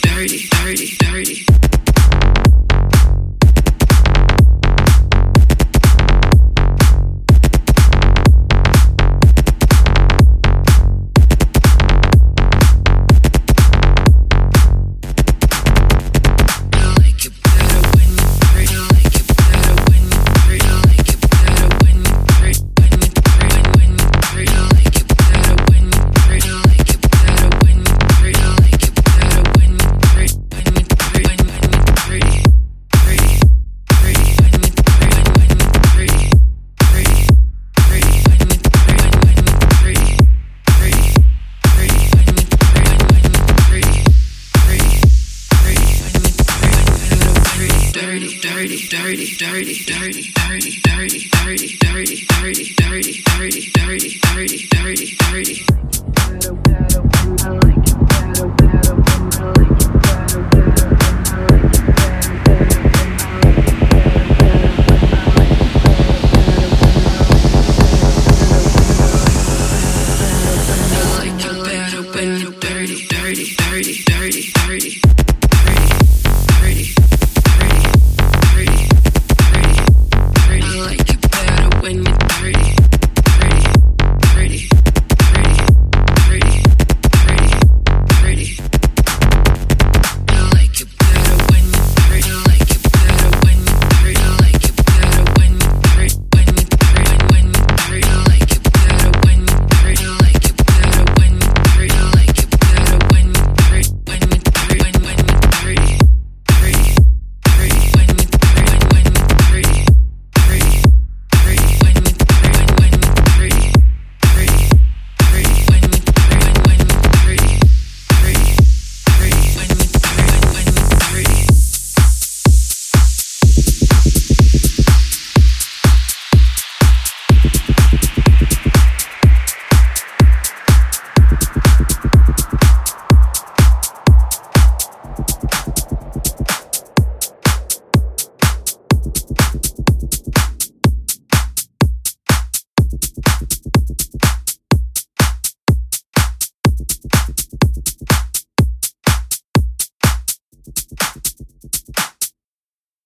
dirty, dirty, dirty. dirty, dirty, dirty, dirty, dirty, dirty, dirty, dirty, dirty, dirty, dirty, dirty, dirty, dirty, dirty. Dirty, dirty, dirty.